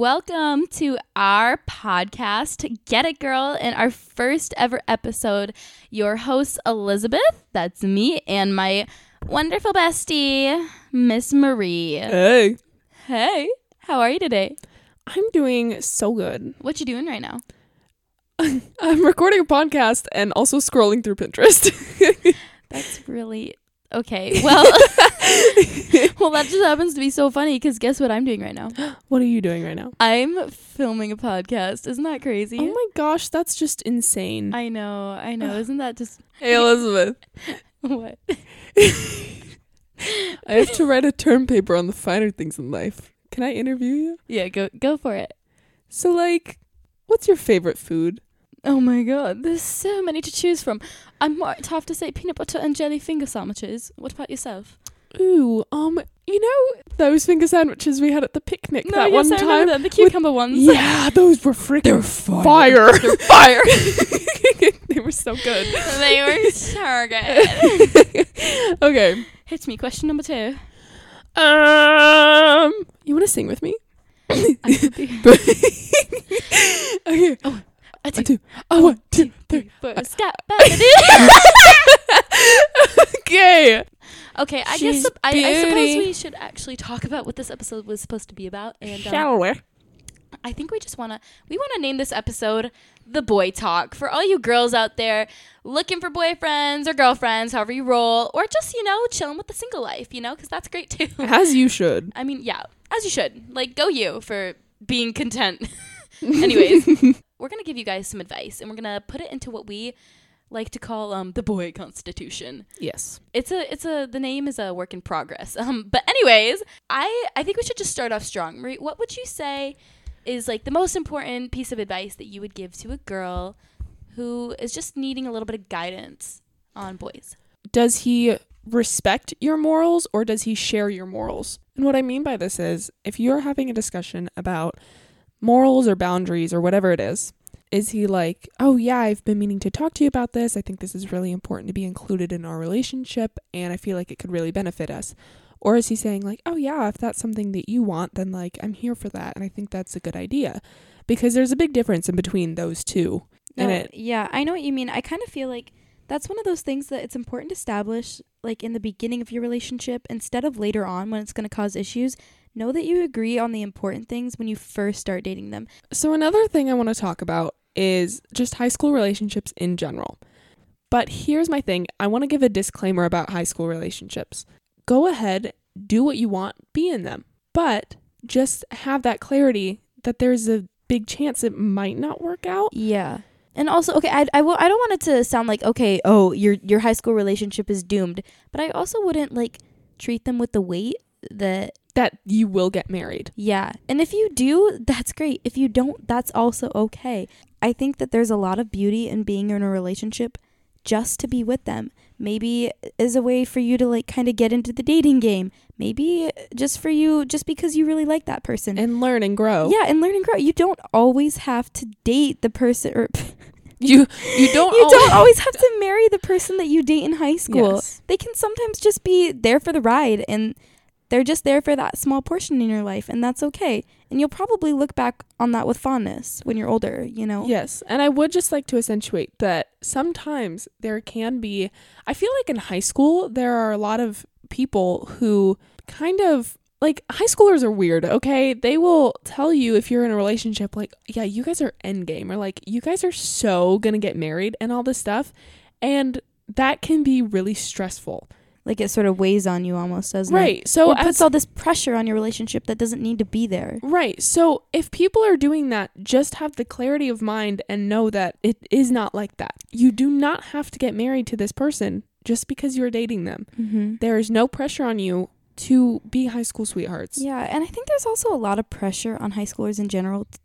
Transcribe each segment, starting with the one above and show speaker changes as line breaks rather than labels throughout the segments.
Welcome to our podcast, Get It Girl, and our first ever episode. Your host, Elizabeth, that's me, and my wonderful bestie, Miss Marie.
Hey.
Hey, how are you today?
I'm doing so good.
What you doing right now?
I'm recording a podcast and also scrolling through Pinterest.
That's really okay. Well, well, that just happens to be so funny because guess what I'm doing right now?
what are you doing right now?
I'm filming a podcast. Isn't that crazy?
Oh my gosh, that's just insane.
I know, I know. Isn't that just
hey, Elizabeth.
what?
I have to write a term paper on the finer things in life. Can I interview you?
Yeah, go go for it.
So, like, what's your favorite food?
Oh my god, there's so many to choose from. I might have to say peanut butter and jelly finger sandwiches. What about yourself?
Ooh, um, you know those finger sandwiches we had at the picnic
No,
that
yes,
one
I
time?
remember them, the cucumber ones.
Yeah, those were freaking
They're
fire.
They're fire.
they were so good.
they were so good.
okay.
Hit me. Question number two.
Um, you want to sing with me?
I could be-
okay.
a
A
two,
two. A one, two, three.
four, scat,
Okay.
Okay, I
She's
guess I, I suppose we should actually talk about what this episode was supposed to be about, and um,
Shall we?
I think we just wanna we wanna name this episode "The Boy Talk" for all you girls out there looking for boyfriends or girlfriends, however you roll, or just you know chilling with the single life, you know, because that's great too.
As you should.
I mean, yeah, as you should. Like, go you for being content. Anyways, we're gonna give you guys some advice, and we're gonna put it into what we like to call um the boy constitution.
Yes.
It's a it's a the name is a work in progress. Um, but anyways, I I think we should just start off strong. Marie, what would you say is like the most important piece of advice that you would give to a girl who is just needing a little bit of guidance on boys?
Does he respect your morals or does he share your morals? And what I mean by this is if you're having a discussion about morals or boundaries or whatever it is, is he like, oh yeah, I've been meaning to talk to you about this. I think this is really important to be included in our relationship and I feel like it could really benefit us. Or is he saying like, oh yeah, if that's something that you want, then like I'm here for that and I think that's a good idea. Because there's a big difference in between those two. And it
yeah, I know what you mean. I kind of feel like that's one of those things that it's important to establish like in the beginning of your relationship instead of later on when it's going to cause issues. Know that you agree on the important things when you first start dating them.
So, another thing I want to talk about is just high school relationships in general. But here's my thing I want to give a disclaimer about high school relationships. Go ahead, do what you want, be in them, but just have that clarity that there's a big chance it might not work out.
Yeah. And also, okay, I, I, w- I don't want it to sound like, okay, oh, your your high school relationship is doomed. But I also wouldn't like treat them with the weight that
That you will get married.
Yeah. And if you do, that's great. If you don't, that's also okay. I think that there's a lot of beauty in being in a relationship just to be with them. Maybe is a way for you to like kind of get into the dating game. Maybe just for you just because you really like that person.
And learn and grow.
yeah, and learn and grow. You don't always have to date the person or
You you don't
you
al-
don't always have to marry the person that you date in high school.
Yes.
They can sometimes just be there for the ride and they're just there for that small portion in your life and that's okay. And you'll probably look back on that with fondness when you're older, you know.
Yes, and I would just like to accentuate that sometimes there can be I feel like in high school there are a lot of people who kind of like high schoolers are weird, okay? They will tell you if you're in a relationship like, yeah, you guys are endgame or like you guys are so to get married and all this stuff. And that can be really stressful.
Like it sort of weighs on you almost doesn't it?
Right. So
it puts all this pressure on your relationship that doesn't need to be there.
Right. So if people are doing that, just have the clarity of mind and know that it is not like that. You do not have to get married to this person just because you're dating them.
Mm-hmm.
There is no pressure on you to be high school sweethearts.
Yeah, and I think there's also a lot of pressure on high schoolers in general t-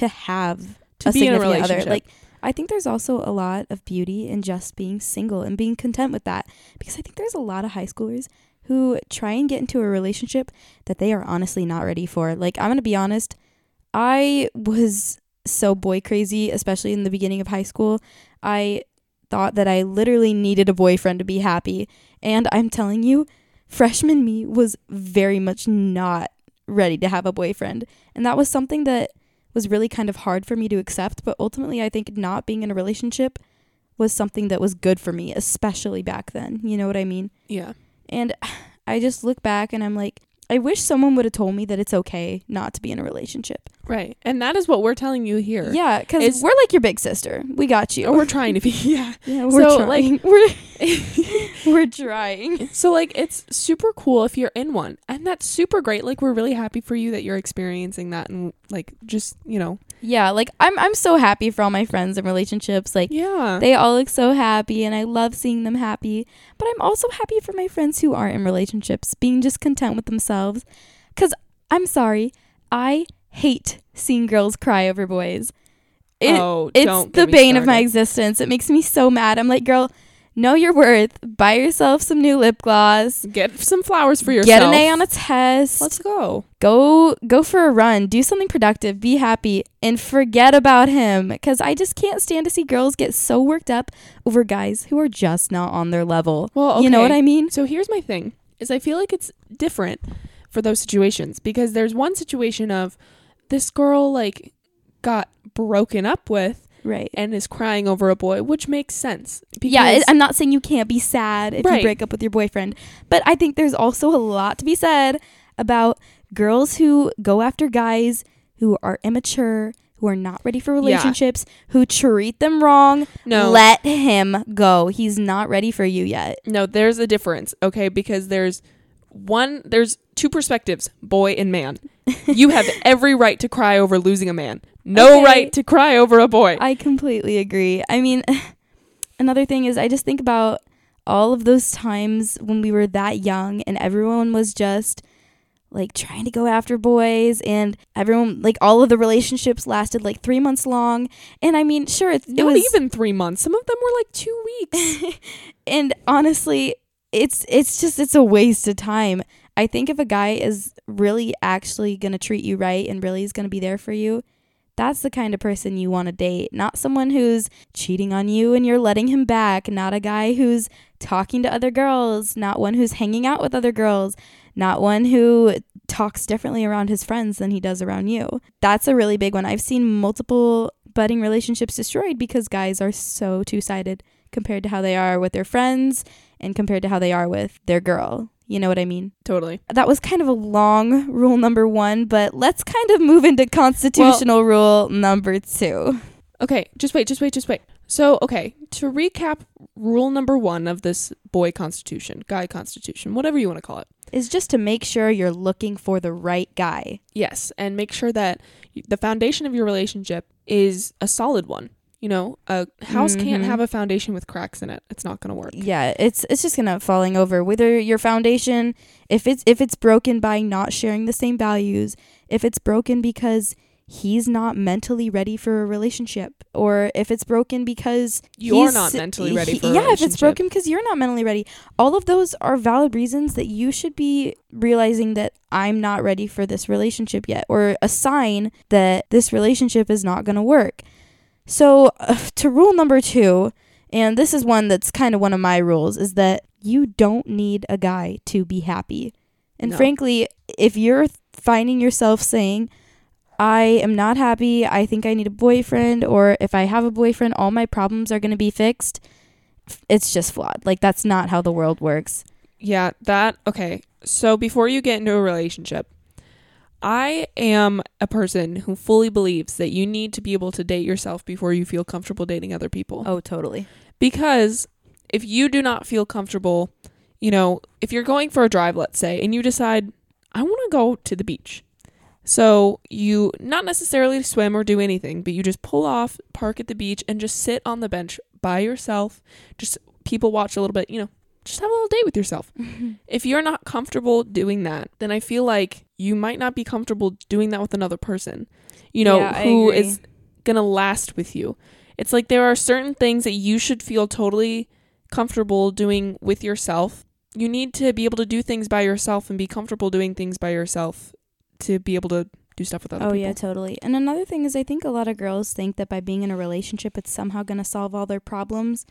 to have
To
a
be in a
significant other.
relationship.
Like I think there's also a lot of beauty in just being single and being content with that because I think there's a lot of high schoolers who try and get into a relationship that they are honestly not ready for. Like I'm going to be honest, I was so boy crazy especially in the beginning of high school. I thought that I literally needed a boyfriend to be happy, and I'm telling you, freshman me was very much not ready to have a boyfriend. And that was something that was really kind of hard for me to accept, but ultimately I think not being in a relationship was something that was good for me, especially back then. You know what I mean?
Yeah.
And I just look back and I'm like, I wish someone would have told me that it's okay not to be in a relationship.
Right. And that is what we're telling you here.
Yeah, because we're like your big sister. We got you.
Or we're trying to be. Yeah.
yeah, we're
so,
trying. we're we're trying.
So like it's super cool if you're in one. And that's super great. Like we're really happy for you that you're experiencing that and like just, you know.
Yeah, like I'm I'm so happy for all my friends and relationships. Like
Yeah.
they all look so happy and I love seeing them happy. But I'm also happy for my friends who aren't in relationships being just content with themselves. Cuz I'm sorry, I hate seeing girls cry over boys. It,
oh,
it's the bane of my existence. It makes me so mad. I'm like, girl, know your worth. Buy yourself some new lip gloss.
Get some flowers for yourself.
Get an A on a test.
Let's go.
go go for a run. Do something productive. Be happy and forget about him cuz I just can't stand to see girls get so worked up over guys who are just not on their level.
Well,
You know what. I mean?
So here's my thing: is I feel like it's different for those situations because there's one situation of this girl like got broken up with
Right.
and is crying over a boy, which makes sense.
Yeah, I'm not saying you can't be sad if
Right.
you break up with your boyfriend, but I think there's also a lot to be said about girls who go after guys who are immature, who are not ready for relationships, who treat them wrong.
no,
Let him go. He's not ready for you yet.
no, there's a difference, okay? Because there's one, there's two perspectives, boy and man. you have every right to cry over losing a man. No
Okay.
right to cry over a boy.
I completely agree. I mean, another thing is I just think about all of those times when we were that young and everyone was just like trying to go after boys and everyone like all of the relationships lasted like 3 months long and I mean sure it, it
Not
was
even three months. Some of them were like two weeks.
and honestly it's it's just it's a waste of time. I think if a guy is really actually going to treat you right and really is going to be there for you, that's the kind of person you want to date. Not someone who's cheating on you and you're letting him back, not a guy who's talking to other girls, not one who's hanging out with other girls, not one who talks differently around his friends than he does around you. That's a really big one. I've seen multiple budding relationships destroyed because guys are so two-sided compared to how they are with their friends and compared to how they are with their girl. You know what I mean?
totally.
That was kind of a long rule number one, but let's kind of move into constitutional rule number two.
Okay, just wait, just wait, just wait. So, okay, to recap rule number one of this boy constitution, guy constitution, whatever you want to call it.
Is just to make sure you're looking for the right guy.
Yes, and make sure that the foundation of your relationship is a solid one. You know, a house can't
Mhm.
have a foundation with cracks in it. It's not going to work.
Yeah, it's it's just gonna falling over. Whether your foundation, if it's if it's broken by not sharing the same values, if it's broken because he's not mentally ready for a relationship, or if it's broken because
You're not mentally ready
he-
for a
yeah, if it's broken because you're not mentally ready, all of those are valid reasons that you should be realizing that I'm not ready for this relationship yet, or a sign that this relationship is not gonna work. So, uh, to rule number two, and this is one that's kind of one of my rules, is that you don't need a guy to be happy. And
No.
frankly, if you're finding yourself saying, I am not happy, I think I need a boyfriend, or if I have a boyfriend, all my problems are going to be fixed, it's just flawed. Like, that's not how the world works.
Yeah, that okay. So before you get into a relationship, I am a person who fully believes that you need to be able to date yourself before you feel comfortable dating other people.
Oh, totally.
Because if you do not feel comfortable, you know, if you're going for a drive, let's say, and you decide, I want to go to the beach. So you not necessarily swim or do anything, but you just pull off, park at the beach, and just sit on the bench by yourself. Just people watch a little bit, you know, just have a little date with yourself. if you're not comfortable doing that, then I feel like you might not be comfortable doing that with another person, you know,
Yeah,
who is going to last with you. It's like there are certain things that you should feel totally comfortable doing with yourself. You need to be able to do things by yourself and be comfortable doing things by yourself to be able to do stuff with other
Oh,
people.
yeah, totally. And another thing is, I think a lot of girls think that by being in a relationship, it's somehow going to solve all their problems.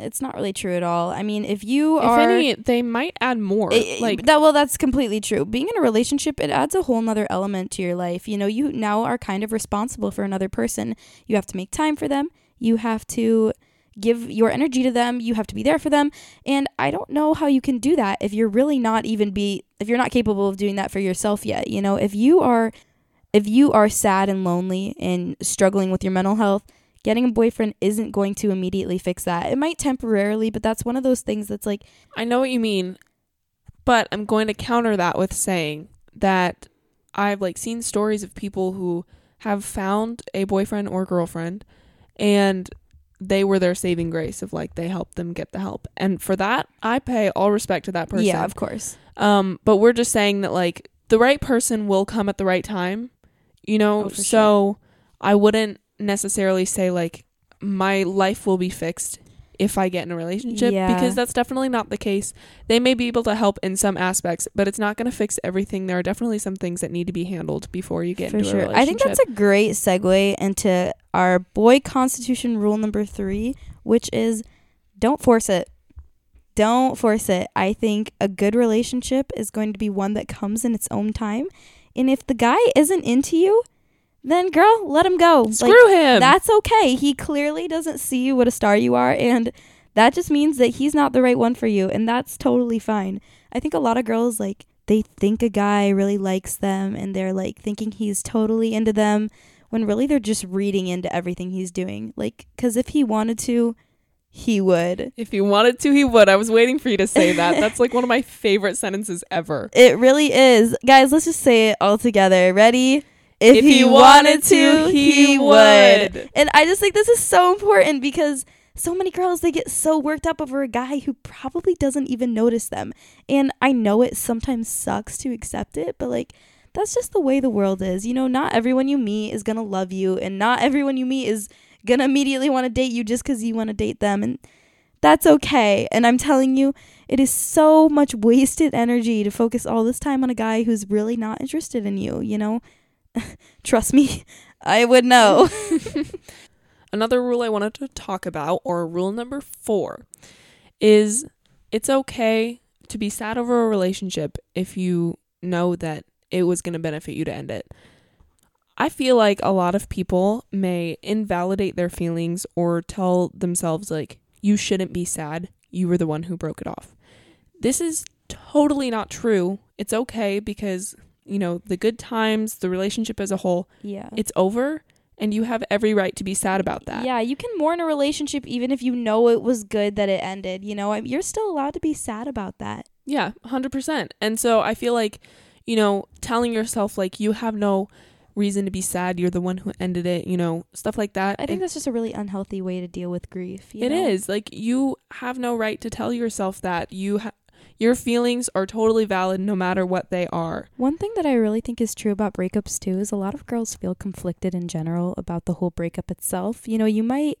It's not really true at all. I mean, if you
if
are
any, they might add more.
it-
like
that well that's completely true. Being in a relationship it adds a whole nother element to your life. You know you now are kind of responsible for another person. You have to make time for them. You have to give your energy to them. You have to be there for them. And i don't know how you can do that if you're really not even be if you're not capable of doing that for yourself yet. You know if you are if you are sad and lonely and struggling with your mental health getting a boyfriend isn't going to immediately fix that it might temporarily but that's one of those things that's like
I know what you mean, but I'm going to counter that with saying that I've like seen stories of people who have found a boyfriend or girlfriend and they were their saving grace of like they helped them get the help. And for that, I pay all respect to that person.
yeah of course
Um but we're just saying that like the right person will come at the right time. You know,
Oh,
so I wouldn't necessarily say like my life will be fixed if I get in a relationship
Yeah.
because that's definitely not the case. They may be able to help in some aspects, but it's not going to fix everything. There are definitely some things that need to be handled before you get
For
into a relationship.
I think that's a great segue into our boy constitution rule number three, which is don't force it. Don't force it. I think a good relationship is going to be one that comes in its own time. And if the guy isn't into you, then girl, let him go. Like,
Screw him.
that's okay. He clearly doesn't see you what a star you are, and that just means that he's not the right one for you, and that's totally fine. I think a lot of girls like they think a guy really likes them, and they're like thinking he's totally into them, when really they're just reading into everything he's doing. Like, because if he wanted to, he would.
if he wanted to, he would. I was waiting for you to say that. That's like one of my favorite sentences ever.
It really is, guys. Let's just say it all together. Ready? If,
If
he,
he
wanted to, he would. And I just think this is so important because so many girls they get so worked up over a guy who probably doesn't even notice them. And I know it sometimes sucks to accept it, but like that's just the way the world is. You know, not everyone you meet is going to love you and not everyone you meet is going to immediately want to date you just cuz you want to date them and that's okay. And I'm telling you, it is so much wasted energy to focus all this time on a guy who's really not interested in you, you know? Trust me, I would know.
Another rule I wanted to talk about, or rule number four, is it's okay to be sad over a relationship if you know that it was going to benefit you to end it. I feel like a lot of people may invalidate their feelings or tell themselves, like, you shouldn't be sad. You were the one who broke it off. This is totally not true. It's okay because, you know, the good times, the relationship as a whole,
yeah.
it's over and you have every right to be sad about that.
Yeah, you can mourn a relationship even if you know it was good that it ended. You know, I- you're still allowed to be sad about that.
Yeah, 100%. And so I feel like, you know, telling yourself like you have no reason to be sad, you're the one who ended it, you know, stuff like that.
I think that's just a really unhealthy way to deal with grief.
It
know?
is. Like you have no right to tell yourself that you ha- your feelings are totally valid no matter what they are.
One thing that I really think is true about breakups too is a lot of girls feel conflicted in general about the whole breakup itself. You know, you might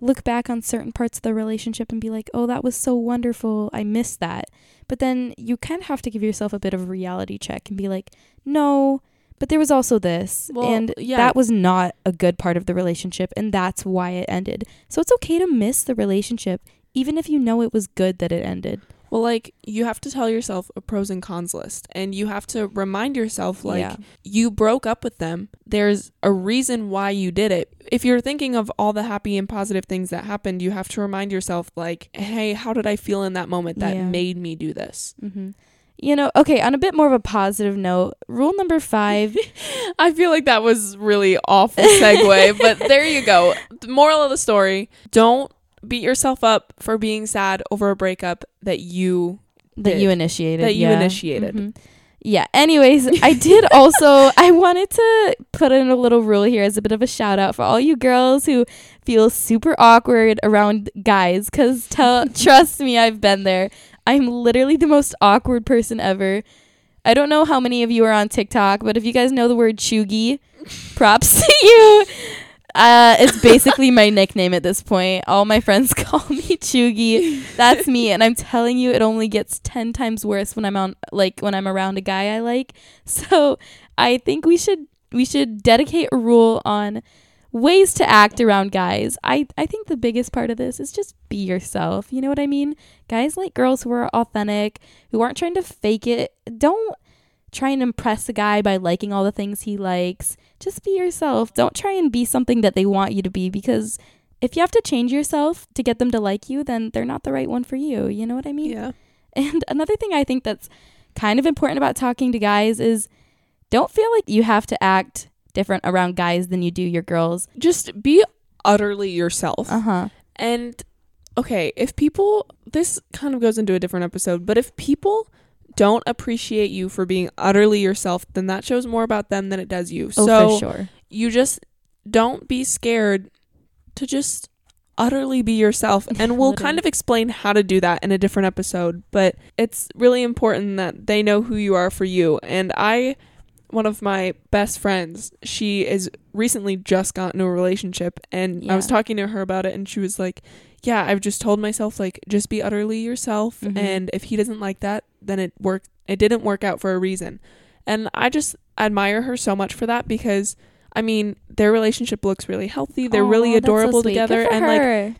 look back on certain parts of the relationship and be like, "Oh, that was so wonderful. I miss that." But then you kind of have to give yourself a bit of a reality check and be like, "No, but there was also this."
Well,
and
yeah.
that was not a good part of the relationship and that's why it ended. So it's okay to miss the relationship even if you know it was good that it ended.
Well, like you have to tell yourself a pros and cons list and you have to remind yourself like
Yeah.
you broke up with them. There's a reason why you did it. If you're thinking of all the happy and positive things that happened, you have to remind yourself like, "Hey, how did I feel in that moment that
Yeah.
made me do this?"
hmm You know, okay, on a bit more of a positive note, rule number five
I feel like that was really awful segue, but there you go. The moral of the story, don't beat yourself up for being sad over a breakup that you
that
did.
you initiated.
That you
yeah.
initiated.
Mhm. Yeah. Anyways, I did also I wanted to put in a little rule here as a bit of a shout out for all you girls who feel super awkward around guys cuz tell trust me I've been there. I'm literally the most awkward person ever. I don't know how many of you are on TikTok, but if you guys know the word chuggy, props to you. Uh, it's basically my nickname at this point. All my friends call me Chugi. That's me, and I'm telling you, it only gets ten times worse when I'm on like when I'm around a guy I like. So I think we should we should dedicate a rule on ways to act around guys. I I think the biggest part of this is just be yourself. You know what I mean? Guys like girls who are authentic, who aren't trying to fake it. Don't try and impress a guy by liking all the things he likes. Just be yourself. Don't try and be something that they want you to be because if you have to change yourself to get them to like you, then they're not the right one for you. You know what I mean?
Yeah.
And another thing I think that's kind of important about talking to guys is don't feel like you have to act different around guys than you do your girls.
Just be utterly yourself.
Uh huh.
And okay, if people, this kind of goes into a different episode, but if people don't appreciate you for being utterly yourself, then that shows more about them than it does you.
Oh,
so
for sure.
you just don't be scared to just utterly be yourself. And we'll kind of explain how to do that in a different episode, but it's really important that they know who you are for you. And I, one of my best friends, she is recently just got into a relationship and I was talking to her about it and she was like, yeah, I've just told myself like just be utterly yourself
Mhm.
and if he doesn't like that, then it worked it didn't work out for a reason. And I just admire her so much for that because I mean, their relationship looks really healthy. They're
Aw,
really
that's so
adorable together and like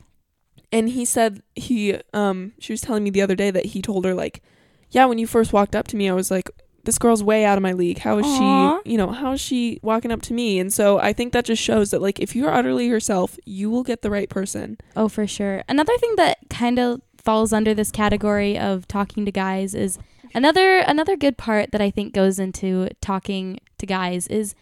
and he said he um she was telling me the other day that he told her like yeah when you first walked up to me i was like this girl's way out of my league how is
Aw.
she you know how is she walking up to me and so i think that just shows that like if you're utterly yourself you will get the right person
Oh, for sure. Another thing that kind of falls under this category of talking to guys is another another good part that I think goes into talking to guys is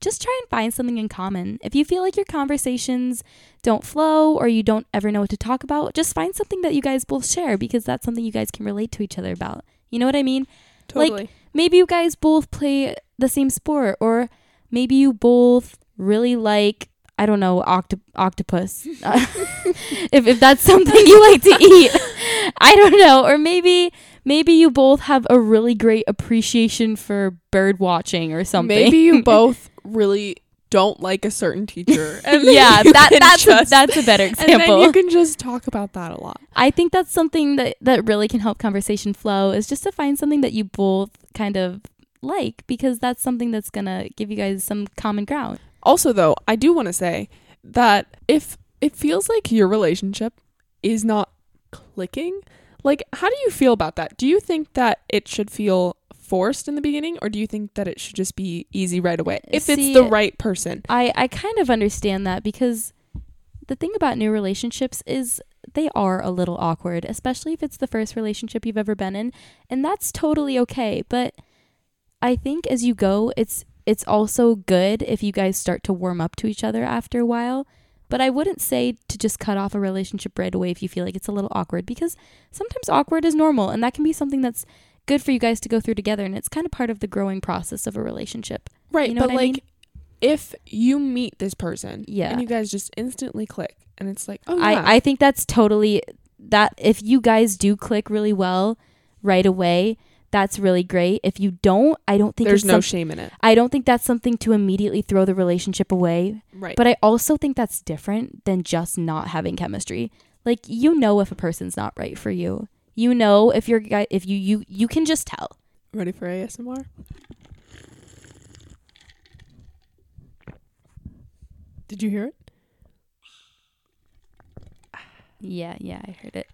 just try and find something in common. If you feel like your conversations don't flow or you don't ever know what to talk about, just find something that you guys both share because that's something you guys can relate to each other about. You know what I mean?
totally Like
maybe you guys both play the same sport or maybe you both really like I don't know octo- octopus if if that's something you like to eat I don't know or maybe maybe you both have a really great appreciation for bird watching or something.
Maybe you both really don't like a certain teacher and
yeah that that's a, that's a better example
you can just talk about that a lot.
I think that's something that that really can help conversation flow is just to find something that you both kind of like because that's something that's gonna give you guys some common ground.
Also, though, I do want to say that if it feels like your relationship is not clicking, like, how do you feel about that? Do you think that it should feel forced in the beginning, or do you think that it should just be easy right away if
See,
it's the right person?
I I kind of understand that because the thing about new relationships is they are a little awkward, especially if it's the first relationship you've ever been in, and that's totally okay. But I think as you go, it's it's also good if you guys start to warm up to each other after a while. But I wouldn't say to just cut off a relationship right away if you feel like it's a little awkward because sometimes awkward is normal and that can be something that's good for you guys to go through together and it's kind of part of the growing process of a relationship.
Right,
You know
but
what I
like,
mean?
if you meet this person,
Yeah.
and you guys just instantly click, and it's like, oh yeah,
I, I think that's totally that if you guys do click really well right away, that's really great. If you don't, I don't think
there's no
some-
shame in it.
I don't think that's something to immediately throw the relationship away.
Right,
But I also think that's different than just not having chemistry. Like you know if a person's not right for you. You know if you're guy if you you you can just tell.
ready for ASMR? Did you hear it?
Yeah, yeah, I heard it.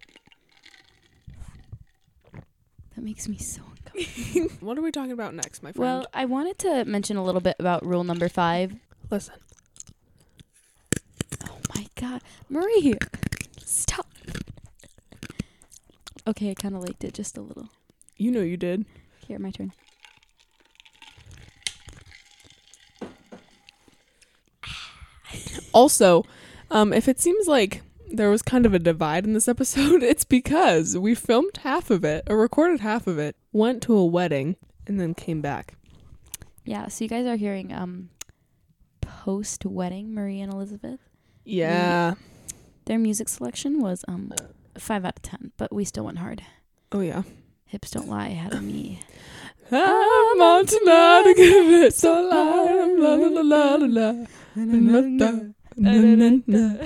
That makes me so uncomfortable.
What are we talking about next, my friend?
Well, I wanted to mention a little bit about rule number 5
listen.
Oh my god. Marie, stop. Okay, I kind of liked it just a little.
You know you did.
Here, my turn.
Also, um, if it seems like there was kind of a divide in this episode, it's because we filmed half of it or recorded half of it, went to a wedding, and then came back.
Yeah, so you guys are hearing um post wedding Marie and Elizabeth.
Yeah.
Their music selection was um 5 out of 10, but we still went hard.
Oh yeah.
Hips don't lie had a me.
I'm on tonight to give it so loud. La, la, la, la, la, la, la, la.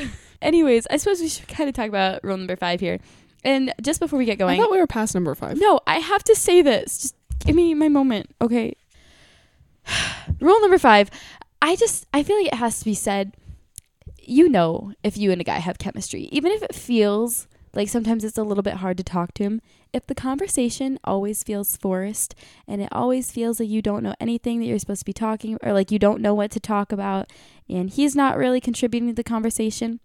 Anyways, I suppose we should kind of talk about rule number 5 here. And just before we get going, I
thought we were past number five.
No, I have to say this. Just give me my moment, okay? Rule number five. I just I feel like it has to be said. you know if you and a guy have chemistry, even if it feels like sometimes it's a little bit hard to talk to him. If the conversation always feels forced and it always feels like you don't know anything that you're supposed to be talking or like you don't know what to talk about and he's not really contributing to the conversation,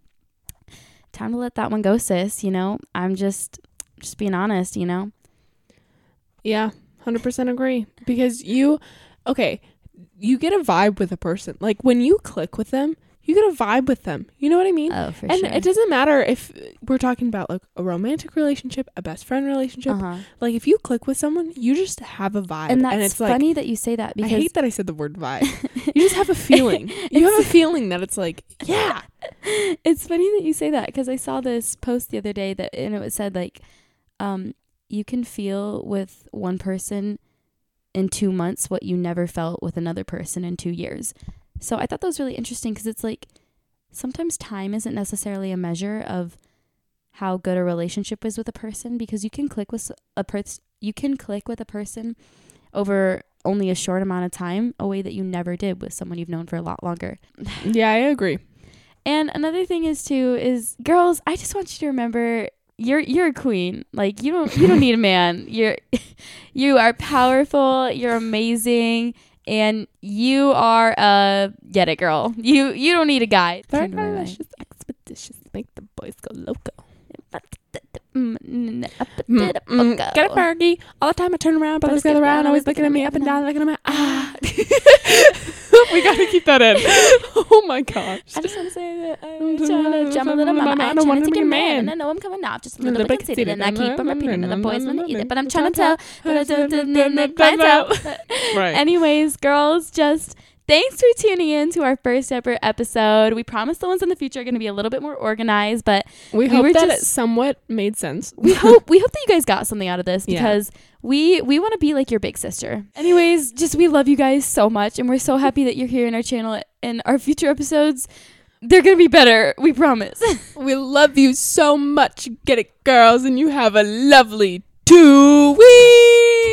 time to let that one go, sis, you know? I'm just just being honest, you know?
Yeah, 100% agree. Because you, okay, you get a vibe with a person. Like when you click with them, you get a vibe with them. You know what I mean?
Oh, for
and
sure.
it doesn't matter if we're talking about like a romantic relationship, a best friend relationship.
uh-huh.
Like if you click with someone, you just have a vibe.
And that's
it's like,
funny that you say that because I
hate that I said the word vibe. you just have a feeling. You have a feeling that it's like, yeah.
it's funny that you say that because I saw this post the other day that and it was said like, um, you can feel with one person in two months what you never felt with another person in two years. So I thought that was really interesting because it's like sometimes time isn't necessarily a measure of how good a relationship is with a person because you can click with a person you can click with a person over only a short amount of time a way that you never did with someone you've known for a lot longer.
Yeah, I agree.
And another thing is too is girls, I just want you to remember you're you're a queen. Like you don't you don't need a man. You're you are powerful, you're amazing, and you are a get it girl. You you don't need a guy.
Expeditious make the boys go loco.
Mm, mm,
Mm, mm, get a Fergie. All the time I turn around, Brothers gather
get
around, always looking at me up and down, looking at me. Ah. we gotta keep that in. Oh my gosh.
I just want to say that I'm trying to jump a little mama.
I
I'm trying
want
to take
be
a man, and I know I'm coming off just a little bit conceited, and I keep on repeating that the boys want to eat it, but I'm trying to tell that I don't do the clients out.
Right.
Anyways, girls, just thanks for tuning in to our first ever episode. We promise the ones in the future are going to be a little bit more organized, but
we
we
hope that
just-
it somewhat made sense.
we hope we hope that you guys got something out of this
Yeah.
because we we want to be like your big sister. Anyways, just we love you guys so much and we're so happy that you're here in our channel and our future episodes they're going to be better. We promise.
we love you so much. Get it, girls, and you have a lovely two weeks.